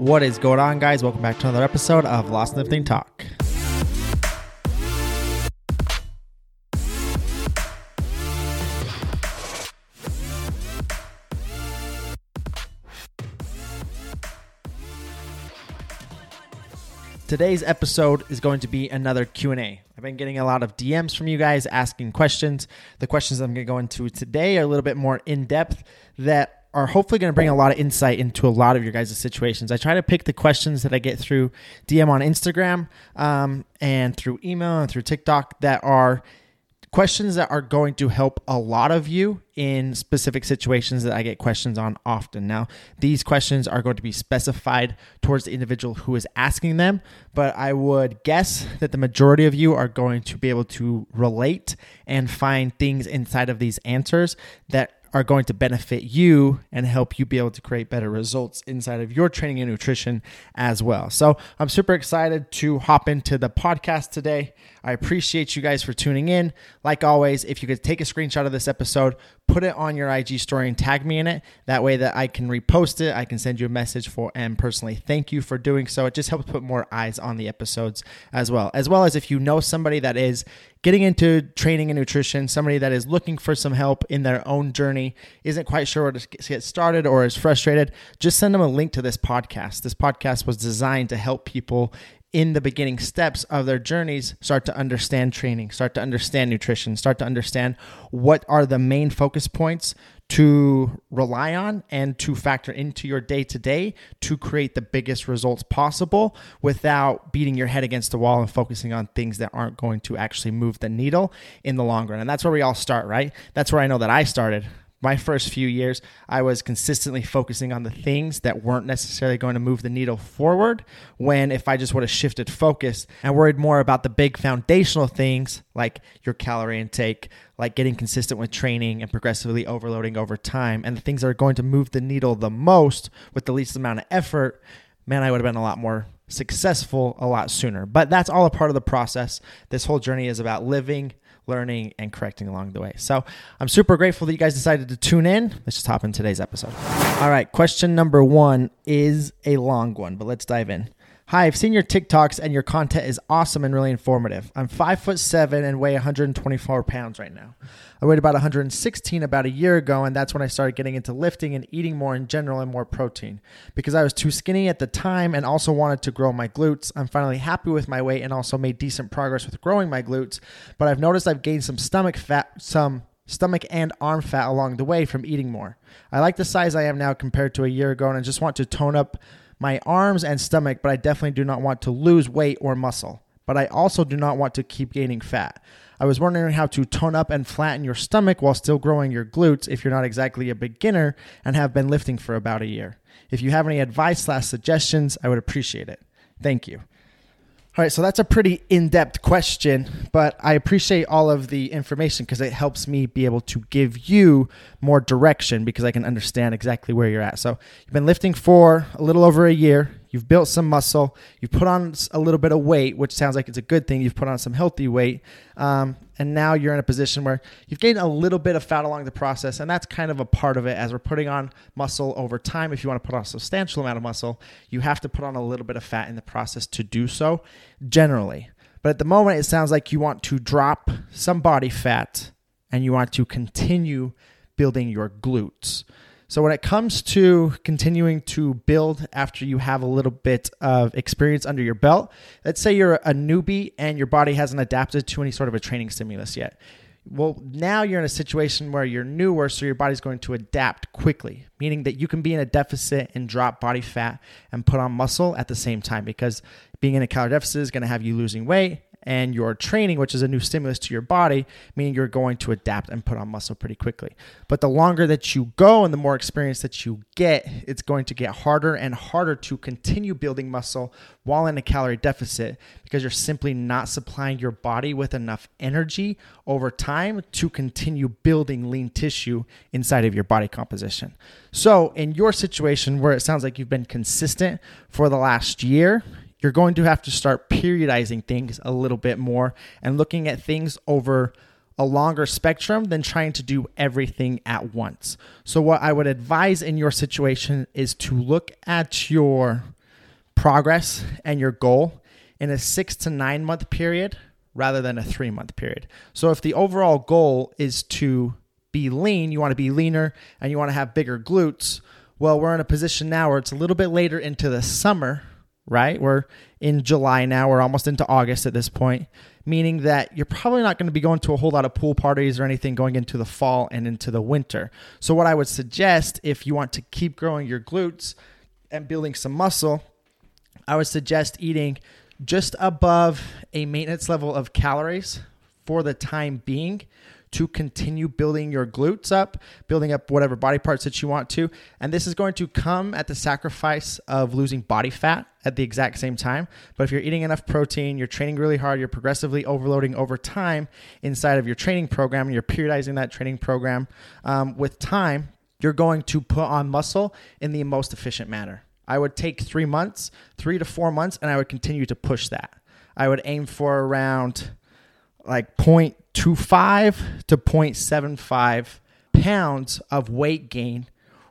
What is going on, guys? Welcome back to another episode of Lost Lifting Talk. Today's episode is going to be another Q&A. I've been getting a lot of DMs from you guys asking questions. The questions I'm going to go into today are a little bit more in depth that are hopefully going to bring a lot of insight into a lot of your guys' situations. I try to pick the questions that I get through DM on Instagram um, and through email and through TikTok that are questions that are going to help a lot of you in specific situations that I get questions on often. Now, these questions are going to be specified towards the individual who is asking them, but I would guess that the majority of you are going to be able to relate and find things inside of these answers that are going to benefit you and help you be able to create better results inside of your training and nutrition as well. So, I'm super excited to hop into the podcast today. I appreciate you guys for tuning in. Like always, if you could take a screenshot of this episode, put it on your IG story and tag me in it. That way that I can repost it, I can send you a message for and personally thank you for doing so. It just helps put more eyes on the episodes as well. As well as if you know somebody that is getting into training and nutrition, somebody that is looking for some help in their own journey, isn't quite sure where to get started or is frustrated, just send them a link to this podcast. This podcast was designed to help people in the beginning steps of their journeys start to understand training, start to understand nutrition, start to understand what are the main focus points to rely on and to factor into your day to day to create the biggest results possible without beating your head against the wall and focusing on things that aren't going to actually move the needle in the long run. And that's where we all start, right? That's where I know that I started my first few years, I was consistently focusing on the things that weren't necessarily going to move the needle forward. When if I just would have shifted focus and worried more about the big foundational things like your calorie intake, like getting consistent with training and progressively overloading over time, and the things that are going to move the needle the most with the least amount of effort, man, I would have been a lot more successful a lot sooner. But that's all a part of the process. This whole journey is about living learning, and correcting along the way. So I'm super grateful that you guys decided to tune in. Let's just hop in today's episode. All right, question number one is a long one, but let's dive in. Hi, I've seen your TikToks and your content is awesome and really informative. I'm five foot seven and weigh 124 pounds right now. I weighed about 116 about a year ago, and that's when I started getting into lifting and eating more in general and more protein. Because I was too skinny at the time and also wanted to grow my glutes, I'm finally happy with my weight and also made decent progress with growing my glutes. But I've noticed I've gained some stomach fat, some stomach and arm fat along the way from eating more. I like the size I am now compared to a year ago, and I just want to tone up my arms and stomach, but I definitely do not want to lose weight or muscle. But I also do not want to keep gaining fat. I was wondering how to tone up and flatten your stomach while still growing your glutes if you're not exactly a beginner and have been lifting for about a year. If you have any advice slash suggestions, I would appreciate it. Thank you. All right, so that's a pretty in depth question, but I appreciate all of the information because it helps me be able to give you more direction because I can understand exactly where you're at. So, you've been lifting for a little over a year. You've built some muscle. You've put on a little bit of weight, which sounds like it's a good thing. You've put on some healthy weight. Um, and now you're in a position where you've gained a little bit of fat along the process. And that's kind of a part of it as we're putting on muscle over time. If you want to put on a substantial amount of muscle, you have to put on a little bit of fat in the process to do so, generally. But at the moment, it sounds like you want to drop some body fat and you want to continue building your glutes. So when it comes to continuing to build after you have a little bit of experience under your belt, let's say you're a newbie and your body hasn't adapted to any sort of a training stimulus yet. Well, now you're in a situation where you're newer, so your body's going to adapt quickly, meaning that you can be in a deficit and drop body fat and put on muscle at the same time because being in a calorie deficit is going to have you losing weight and your training, which is a new stimulus to your body, meaning you're going to adapt and put on muscle pretty quickly. But the longer that you go and the more experience that you get, it's going to get harder and harder to continue building muscle while in a calorie deficit because you're simply not supplying your body with enough energy over time to continue building lean tissue inside of your body composition. So, in your situation where it sounds like you've been consistent for the last year, you're going to have to start periodizing things a little bit more and looking at things over a longer spectrum than trying to do everything at once. So, what I would advise in your situation is to look at your progress and your goal in a six to nine month period rather than a three month period. So if the overall goal is to be lean, you want to be leaner and you want to have bigger glutes. Well, we're in a position now where it's a little bit later into the summer, right? We're in July now, we're almost into August at this point, meaning that you're probably not going to be going to a whole lot of pool parties or anything going into the fall and into the winter. So, what I would suggest if you want to keep growing your glutes and building some muscle, I would suggest eating just above a maintenance level of calories for the time being to continue building your glutes up, building up whatever body parts that you want to. And this is going to come at the sacrifice of losing body fat at the exact same time. But if you're eating enough protein, you're training really hard, you're progressively overloading over time inside of your training program, and you're periodizing that training program um, with time, you're going to put on muscle in the most efficient manner. I would take three months, three to four months, and I would continue to push that. I would aim for around like 0.25 to 5 to 0.75 pounds of weight gain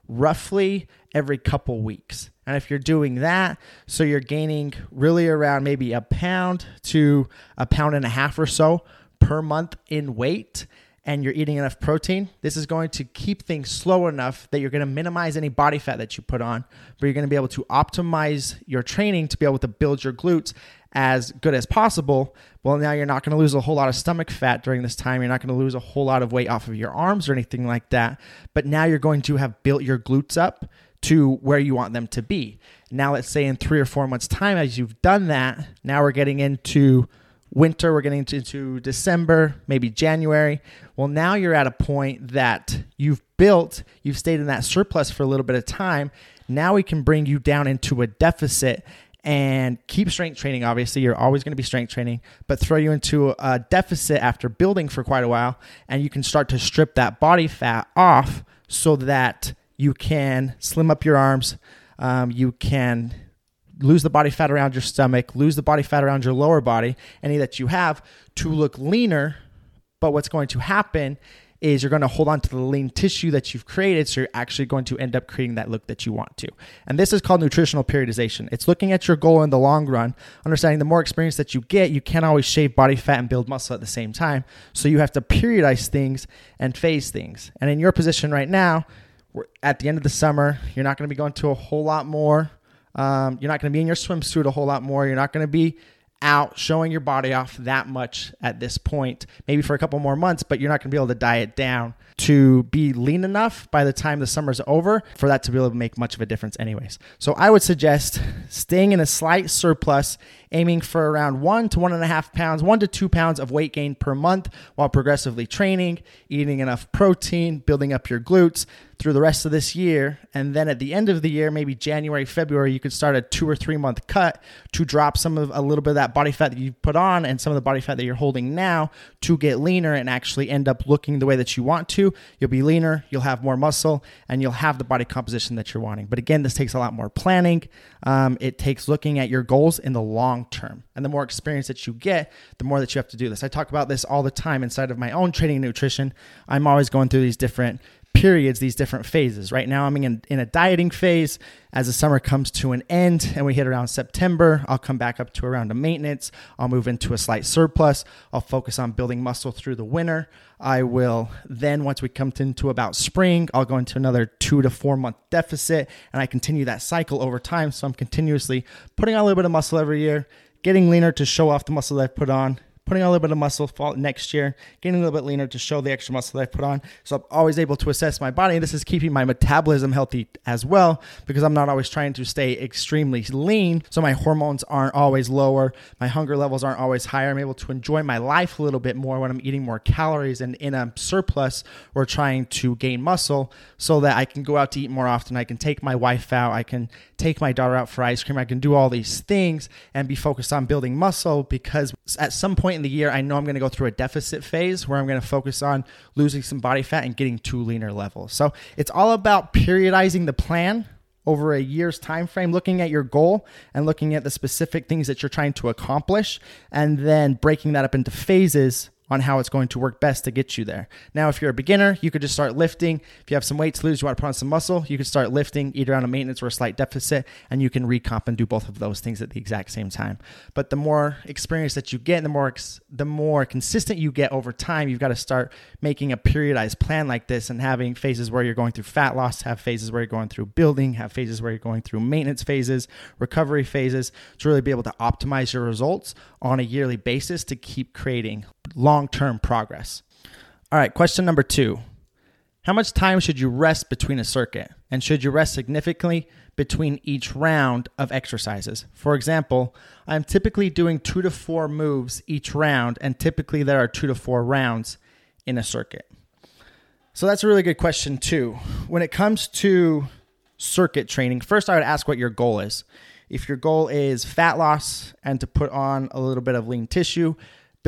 roughly every couple weeks. And if you're doing that, so you're gaining really around maybe a pound to a pound and a half or so per month in weight and you're eating enough protein, this is going to keep things slow enough that you're going to minimize any body fat that you put on, but you're going to be able to optimize your training to be able to build your glutes as good as possible. Well, now you're not going to lose a whole lot of stomach fat during this time. You're not going to lose a whole lot of weight off of your arms or anything like that. But now you're going to have built your glutes up to where you want them to be. Now, let's say in three or four months' time, as you've done that, now we're getting into winter, we're getting into December, maybe January. Well, now you're at a point that you've built, you've stayed in that surplus for a little bit of time. Now we can bring you down into a deficit and keep strength training. Obviously, you're always going to be strength training, but throw you into a deficit after building for quite a while, and you can start to strip that body fat off so that you can slim up your arms. Um, you can lose the body fat around your stomach, lose the body fat around your lower body, any that you have, to look leaner. But what's going to happen is you're going to hold on to the lean tissue that you've created. So you're actually going to end up creating that look that you want to. And this is called nutritional periodization. It's looking at your goal in the long run, understanding the more experience that you get, you can't always shave body fat and build muscle at the same time. So you have to periodize things and phase things. And in your position right now, at the end of the summer, you're not going to be going to a whole lot more um, you're not going to be in your swimsuit a whole lot more. You're not going to be out showing your body off that much at this point, maybe for a couple more months, but you're not going to be able to diet down to be lean enough by the time the summer's over for that to be able to make much of a difference, anyways. So I would suggest staying in a slight surplus, aiming for around one to one and a half pounds, one to two pounds of weight gain per month while progressively training, eating enough protein, building up your glutes through the rest of this year. And then at the end of the year, maybe January, February, you could start a two or three month cut to drop some of a little bit of that body fat that you put on and some of the body fat that you're holding now to get leaner and actually end up looking the way that you want to. You'll be leaner, you'll have more muscle, and you'll have the body composition that you're wanting. But again, this takes a lot more planning. Um, it takes looking at your goals in the long term. And the more experience that you get, the more that you have to do this. I talk about this all the time inside of my own training and nutrition. I'm always going through these different periods, these different phases. Right now, I'm in, in a dieting phase. As the summer comes to an end and we hit around September, I'll come back up to around a maintenance. I'll move into a slight surplus. I'll focus on building muscle through the winter. I will then, once we come into about spring, I'll go into another two to four month deficit and I continue that cycle over time. So I'm continuously putting on a little bit of muscle every year, getting leaner to show off the muscle that I've put on, putting a little bit of muscle next year, getting a little bit leaner to show the extra muscle that I've put on. So I'm always able to assess my body. This is keeping my metabolism healthy as well because I'm not always trying to stay extremely lean. So my hormones aren't always lower. My hunger levels aren't always higher. I'm able to enjoy my life a little bit more when I'm eating more calories and in a surplus or trying to gain muscle so that I can go out to eat more often. I can take my wife out. I can take my daughter out for ice cream. I can do all these things and be focused on building muscle because at some point in the year, I know I'm going to go through a deficit phase where I'm going to focus on losing some body fat and getting to leaner levels. So it's all about periodizing the plan over a year's time frame looking at your goal and looking at the specific things that you're trying to accomplish and then breaking that up into phases on how it's going to work best to get you there. Now, if you're a beginner, you could just start lifting. If you have some weight to lose, you want to put on some muscle, you could start lifting either on a maintenance or a slight deficit, and you can recomp and do both of those things at the exact same time. But the more experience that you get, the more the more consistent you get over time, you've got to start making a periodized plan like this and having phases where you're going through fat loss, have phases where you're going through building, have phases where you're going through maintenance phases, recovery phases to really be able to optimize your results on a yearly basis to keep creating long term progress. All right, question number two How much time should you rest between a circuit? And should you rest significantly between each round of exercises? For example, I'm typically doing two to four moves each round, and typically there are two to four rounds in a circuit. So that's a really good question, too. When it comes to circuit training, first I would ask what your goal is. If your goal is fat loss and to put on a little bit of lean tissue,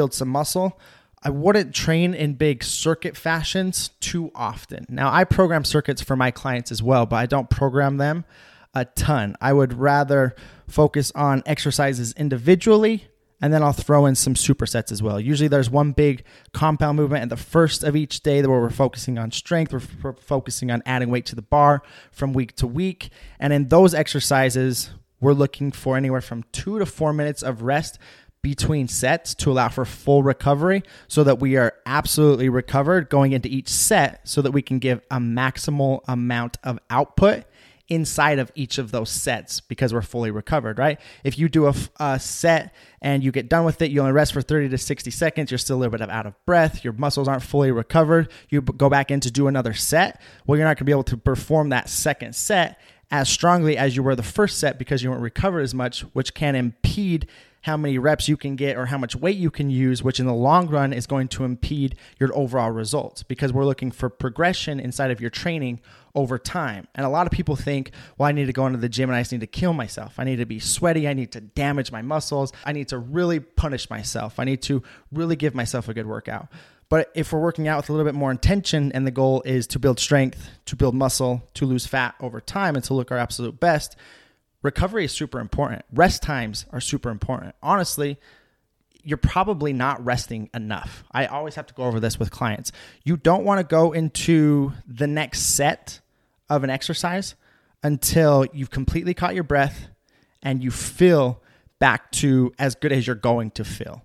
build some muscle, I wouldn't train in big circuit fashions too often. Now, I program circuits for my clients as well, but I don't program them a ton. I would rather focus on exercises individually and then I'll throw in some supersets as well. Usually there's one big compound movement at the first of each day where we're focusing on strength, we're, we're focusing on adding weight to the bar from week to week. And in those exercises, we're looking for anywhere from two to four minutes of rest between sets to allow for full recovery so that we are absolutely recovered going into each set so that we can give a maximal amount of output inside of each of those sets because we're fully recovered, right? If you do a, a, set and you get done with it, you only rest for 30 to 60 seconds, you're still a little bit of out of breath, your muscles aren't fully recovered, you go back in to do another set, well, you're not to be able to perform that second set as strongly as you were the first set because you weren't recovered as much, which can impede how many reps you can get or how much weight you can use, which in the long run is going to impede your overall results because we're looking for progression inside of your training over time. And a lot of people think, well, I need to go into the gym and I just need to kill myself. I need to be sweaty. I need to damage my muscles. I need to really punish myself. I need to really give myself a good workout. But if we're working out with a little bit more intention and the goal is to build strength, to build muscle, to lose fat over time, and to look our absolute best, recovery is super important. Rest times are super important. Honestly, you're probably not resting enough. I always have to go over this with clients. You don't want to go into the next set of an exercise until you've completely caught your breath and you feel back to as good as you're going to feel,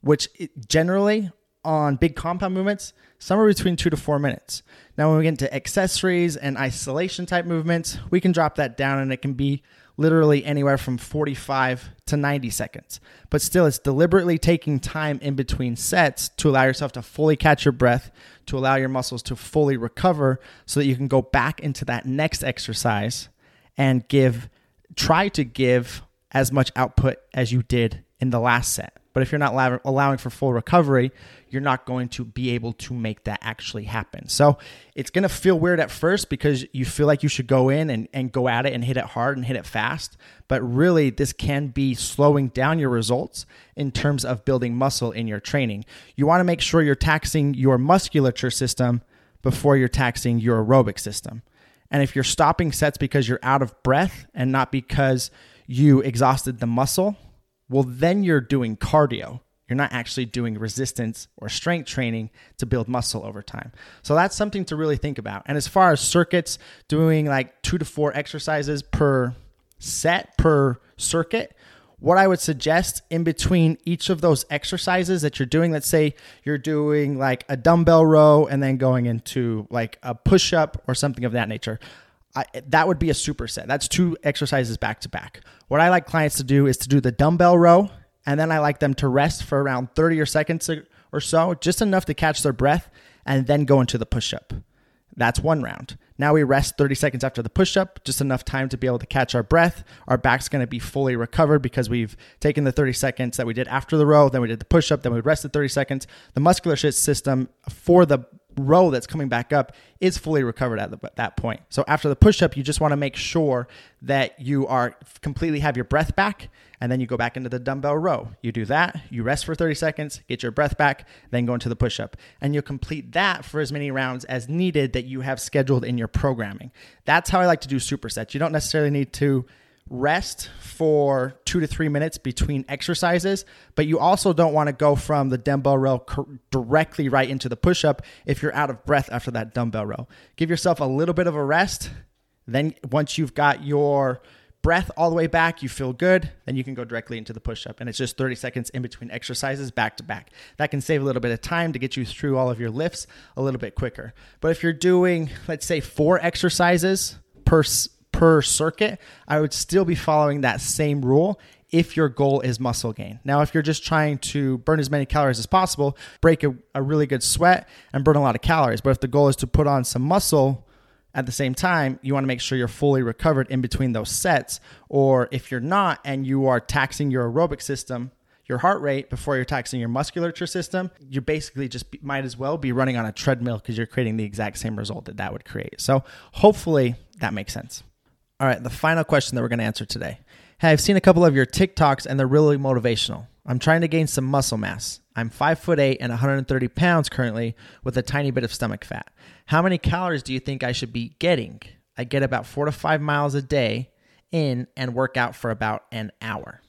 which generally on big compound movements, somewhere between two to four minutes. Now, when we get into accessories and isolation type movements, we can drop that down and it can be literally anywhere from 45 to 90 seconds. But still, it's deliberately taking time in between sets to allow yourself to fully catch your breath, to allow your muscles to fully recover so that you can go back into that next exercise and give, try to give as much output as you did in the last set. But if you're not allowing for full recovery, you're not going to be able to make that actually happen. So it's going to feel weird at first because you feel like you should go in and, and go at it and hit it hard and hit it fast. But really, this can be slowing down your results in terms of building muscle in your training. You want to make sure you're taxing your musculature system before you're taxing your aerobic system. And if you're stopping sets because you're out of breath and not because you exhausted the muscle, well, then you're doing cardio. You're not actually doing resistance or strength training to build muscle over time. So that's something to really think about. And as far as circuits, doing like two to four exercises per set per circuit, what I would suggest in between each of those exercises that you're doing, let's say you're doing like a dumbbell row and then going into like a push up or something of that nature. I, that would be a superset. That's two exercises back to back. What I like clients to do is to do the dumbbell row, and then I like them to rest for around 30 or seconds or so, just enough to catch their breath, and then go into the push up. That's one round. Now we rest 30 seconds after the push up, just enough time to be able to catch our breath. Our back's going to be fully recovered because we've taken the 30 seconds that we did after the row, then we did the push up, then we rested 30 seconds. The muscular system for the row that's coming back up is fully recovered at, the, at that point. So after the push up, you just want to make sure that you are completely have your breath back, and then you go back into the dumbbell row. You do that, you rest for 30 seconds, get your breath back, then go into the push up, and you'll complete that for as many rounds as needed that you have scheduled in your programming. That's how I like to do supersets. You don't necessarily need to rest for two to three minutes between exercises, but you also don't want to go from the dumbbell row directly right into the push up if you're out of breath after that dumbbell row. Give yourself a little bit of a rest. Then, once you've got your breath all the way back, you feel good, then you can go directly into the push up. And it's just 30 seconds in between exercises back to back. That can save a little bit of time to get you through all of your lifts a little bit quicker. But if you're doing, let's say, four exercises per, per circuit, I would still be following that same rule if your goal is muscle gain. Now, if you're just trying to burn as many calories as possible, break a, a really good sweat and burn a lot of calories. But if the goal is to put on some muscle, at the same time, you want to make sure you're fully recovered in between those sets. Or if you're not and you are taxing your aerobic system, your heart rate before you're taxing your musculature system, you basically just be, might as well be running on a treadmill because you're creating the exact same result that that would create. So hopefully that makes sense. All right, the final question that we're going to answer today. Hey, I've seen a couple of your TikToks and they're really motivational. I'm trying to gain some muscle mass. I'm five foot eight and 130 pounds currently with a tiny bit of stomach fat. How many calories do you think I should be getting? I get about four to five miles a day in and work out for about an hour.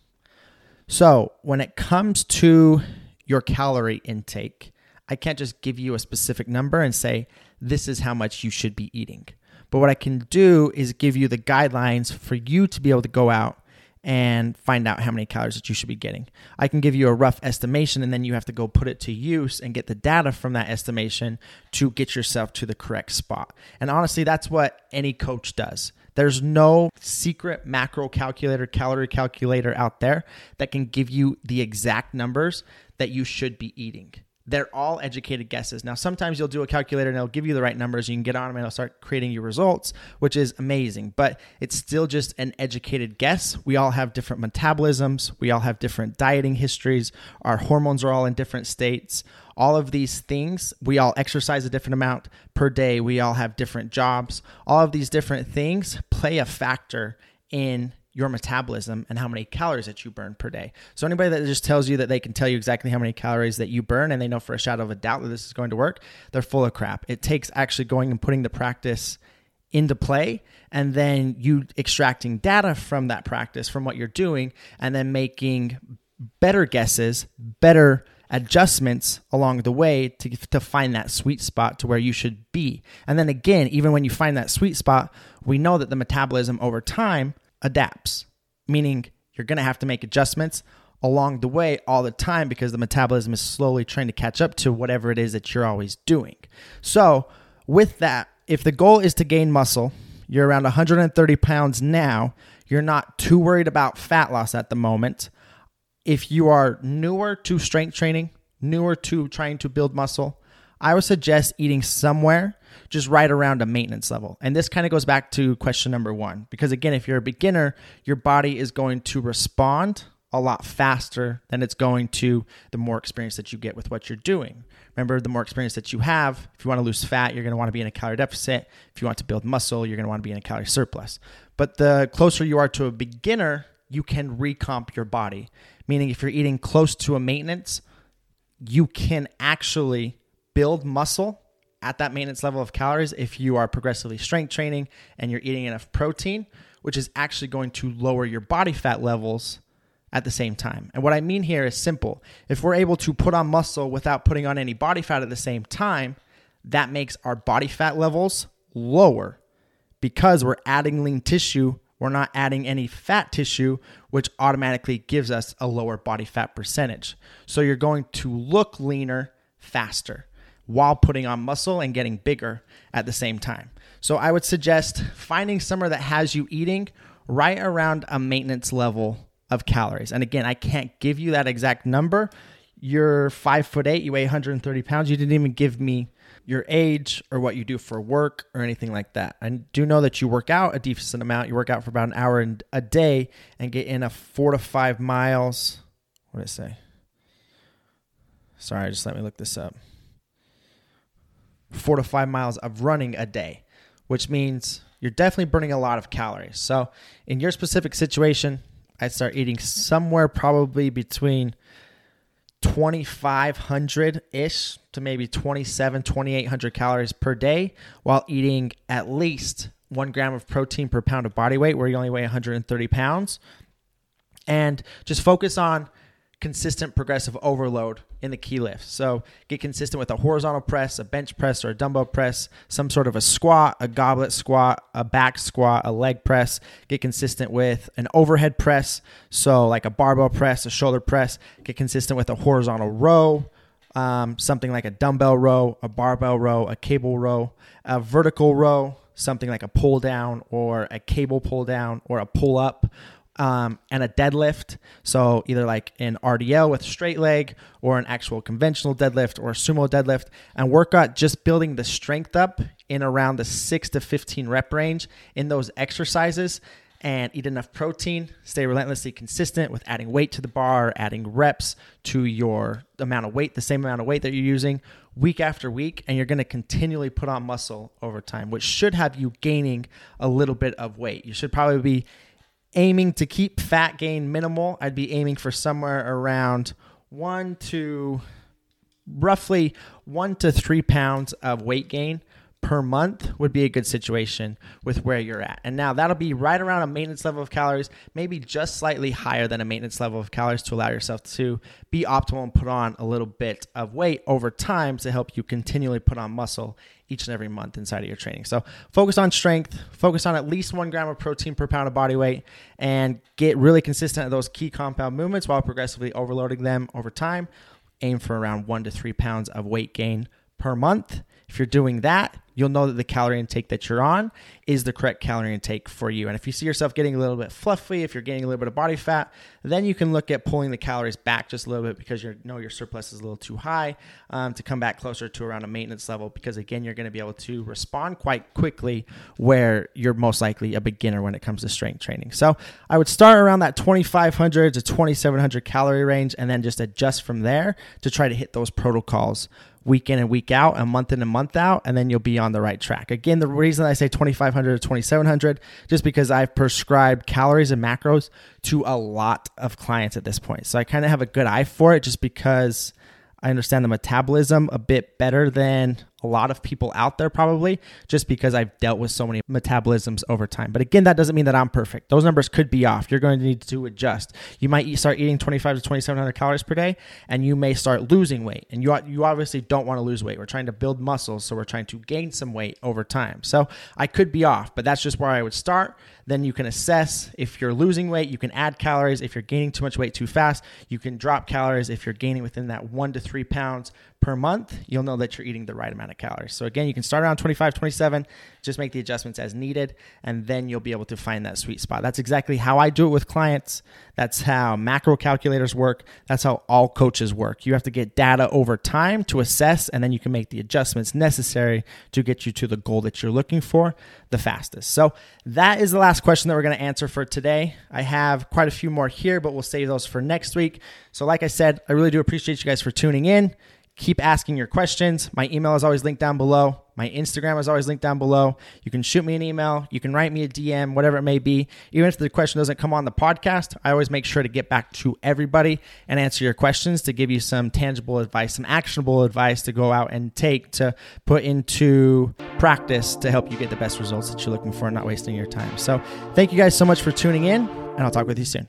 So, when it comes to your calorie intake, I can't just give you a specific number and say, this is how much you should be eating. But what I can do is give you the guidelines for you to be able to go out and find out how many calories that you should be getting. I can give you a rough estimation and then you have to go put it to use and get the data from that estimation to get yourself to the correct spot. And honestly, that's what any coach does. There's no secret macro calculator, calorie calculator out there that can give you the exact numbers that you should be eating they're all educated guesses. Now, sometimes you'll do a calculator and it'll give you the right numbers. You can get on them and it'll start creating your results, which is amazing. But it's still just an educated guess. We all have different metabolisms, we all have different dieting histories, our hormones are all in different states. All of these things, we all exercise a different amount per day, we all have different jobs. All of these different things play a factor in your metabolism and how many calories that you burn per day. So anybody that just tells you that they can tell you exactly how many calories that you burn and they know for a shadow of a doubt that this is going to work, they're full of crap. It takes actually going and putting the practice into play and then you extracting data from that practice from what you're doing and then making better guesses, better adjustments along the way to, to find that sweet spot to where you should be. And then again, even when you find that sweet spot, we know that the metabolism over time adapts, meaning you're going to have to make adjustments along the way all the time because the metabolism is slowly trying to catch up to whatever it is that you're always doing. So, with that, if the goal is to gain muscle, you're around 130 pounds now, you're not too worried about fat loss at the moment. If you are newer to strength training, newer to trying to build muscle, I would suggest eating somewhere just right around a maintenance level. And this kind of goes back to question number one. Because again, if you're a beginner, your body is going to respond a lot faster than it's going to the more experience that you get with what you're doing. Remember, the more experience that you have, if you want to lose fat, you're going to want to be in a calorie deficit. If you want to build muscle, you're going to want to be in a calorie surplus. But the closer you are to a beginner, you can recomp your body. Meaning, if you're eating close to a maintenance, you can actually build muscle at that maintenance level of calories if you are progressively strength training and you're eating enough protein, which is actually going to lower your body fat levels at the same time. And what I mean here is simple. If we're able to put on muscle without putting on any body fat at the same time, that makes our body fat levels lower because we're adding lean tissue. We're not adding any fat tissue, which automatically gives us a lower body fat percentage. So you're going to look leaner faster while putting on muscle and getting bigger at the same time. So I would suggest finding somewhere that has you eating right around a maintenance level of calories. And again, I can't give you that exact number. You're five foot eight, you weigh 130 pounds. You didn't even give me your age or what you do for work or anything like that. I do know that you work out a decent amount. You work out for about an hour a day and get in a four to five miles. What did it say? Sorry, just let me look this up four to five miles of running a day, which means you're definitely burning a lot of calories. So, in your specific situation, I'd start eating somewhere probably between 2500 ish to maybe 27 2800 calories per day while eating at least one gram of protein per pound of body weight where you only weigh 130 pounds. And just focus on consistent progressive overload in the key lifts. So get consistent with a horizontal press, a bench press, or a dumbbell press, some sort of a squat, a goblet squat, a back squat, a leg press. Get consistent with an overhead press, so like a barbell press, a shoulder press. Get consistent with a horizontal row. Um, something like a dumbbell row, a barbell row, a cable row, a vertical row, something like a pull down or a cable pull down or a pull up um, and a deadlift. So either like an RDL with straight leg or an actual conventional deadlift or a sumo deadlift, and work out just building the strength up in around the six to 15 rep range in those exercises. And eat enough protein, stay relentlessly consistent with adding weight to the bar, adding reps to your amount of weight, the same amount of weight that you're using week after week, and you're going to continually put on muscle over time, which should have you gaining a little bit of weight. You should probably be aiming to keep fat gain minimal, I'd be aiming for somewhere around one to roughly one to three pounds of weight gain per month would be a good situation with where you're at. And now that'll be right around a maintenance level of calories, maybe just slightly higher than a maintenance level of calories to allow yourself to be optimal and put on a little bit of weight over time to help you continually put on muscle each and every month inside of your training. So focus on strength, focus on at least one gram of protein per pound of body weight, and get really consistent at those key compound movements while progressively overloading them over time. Aim for around one to three pounds of weight gain per month. If you're doing that, you'll know that the calorie intake that you're on is the correct calorie intake for you. And if you see yourself getting a little bit fluffy, if you're gaining a little bit of body fat, then you can look at pulling the calories back just a little bit because you know your surplus is a little too high um, to come back closer to around a maintenance level. Because again, you're going to be able to respond quite quickly where you're most likely a beginner when it comes to strength training. So I would start around that 2,500 to 2,700 calorie range and then just adjust from there to try to hit those protocols week in and week out, a month in and month out, and then you'll be on the right track. Again, the reason I say 2500 to 2700 just because I've prescribed calories and macros to a lot of clients at this point. So I kind of have a good eye for it just because I understand the metabolism a bit better than a lot of people out there, probably just because I've dealt with so many metabolisms over time. But again, that doesn't mean that I'm perfect. Those numbers could be off. You're going to need to adjust. You might start eating 25 to 2700 calories per day, and you may start losing weight. And you you obviously don't want to lose weight. We're trying to build muscles, so we're trying to gain some weight over time. So I could be off, but that's just where I would start. Then you can assess if you're losing weight. You can add calories. If you're gaining too much weight too fast, you can drop calories. If you're gaining within that one to three pounds per month, you'll know that you're eating the right amount of calories. So again, you can start around 25, 27, just make the adjustments as needed, and then you'll be able to find that sweet spot. That's exactly how I do it with clients. That's how macro calculators work. That's how all coaches work. You have to get data over time to assess, and then you can make the adjustments necessary to get you to the goal that you're looking for the fastest. So that is the last question that we're going to answer for today. I have quite a few more here, but we'll save those for next week. So, like I said, I really do appreciate you guys for tuning in keep asking your questions. My email is always linked down below. My Instagram is always linked down below. You can shoot me an email. You can write me a DM, whatever it may be. Even if the question doesn't come on the podcast, I always make sure to get back to everybody and answer your questions to give you some tangible advice, some actionable advice to go out and take to put into practice to help you get the best results that you're looking for and not wasting your time. So, thank you guys so much for tuning in, and I'll talk with you soon.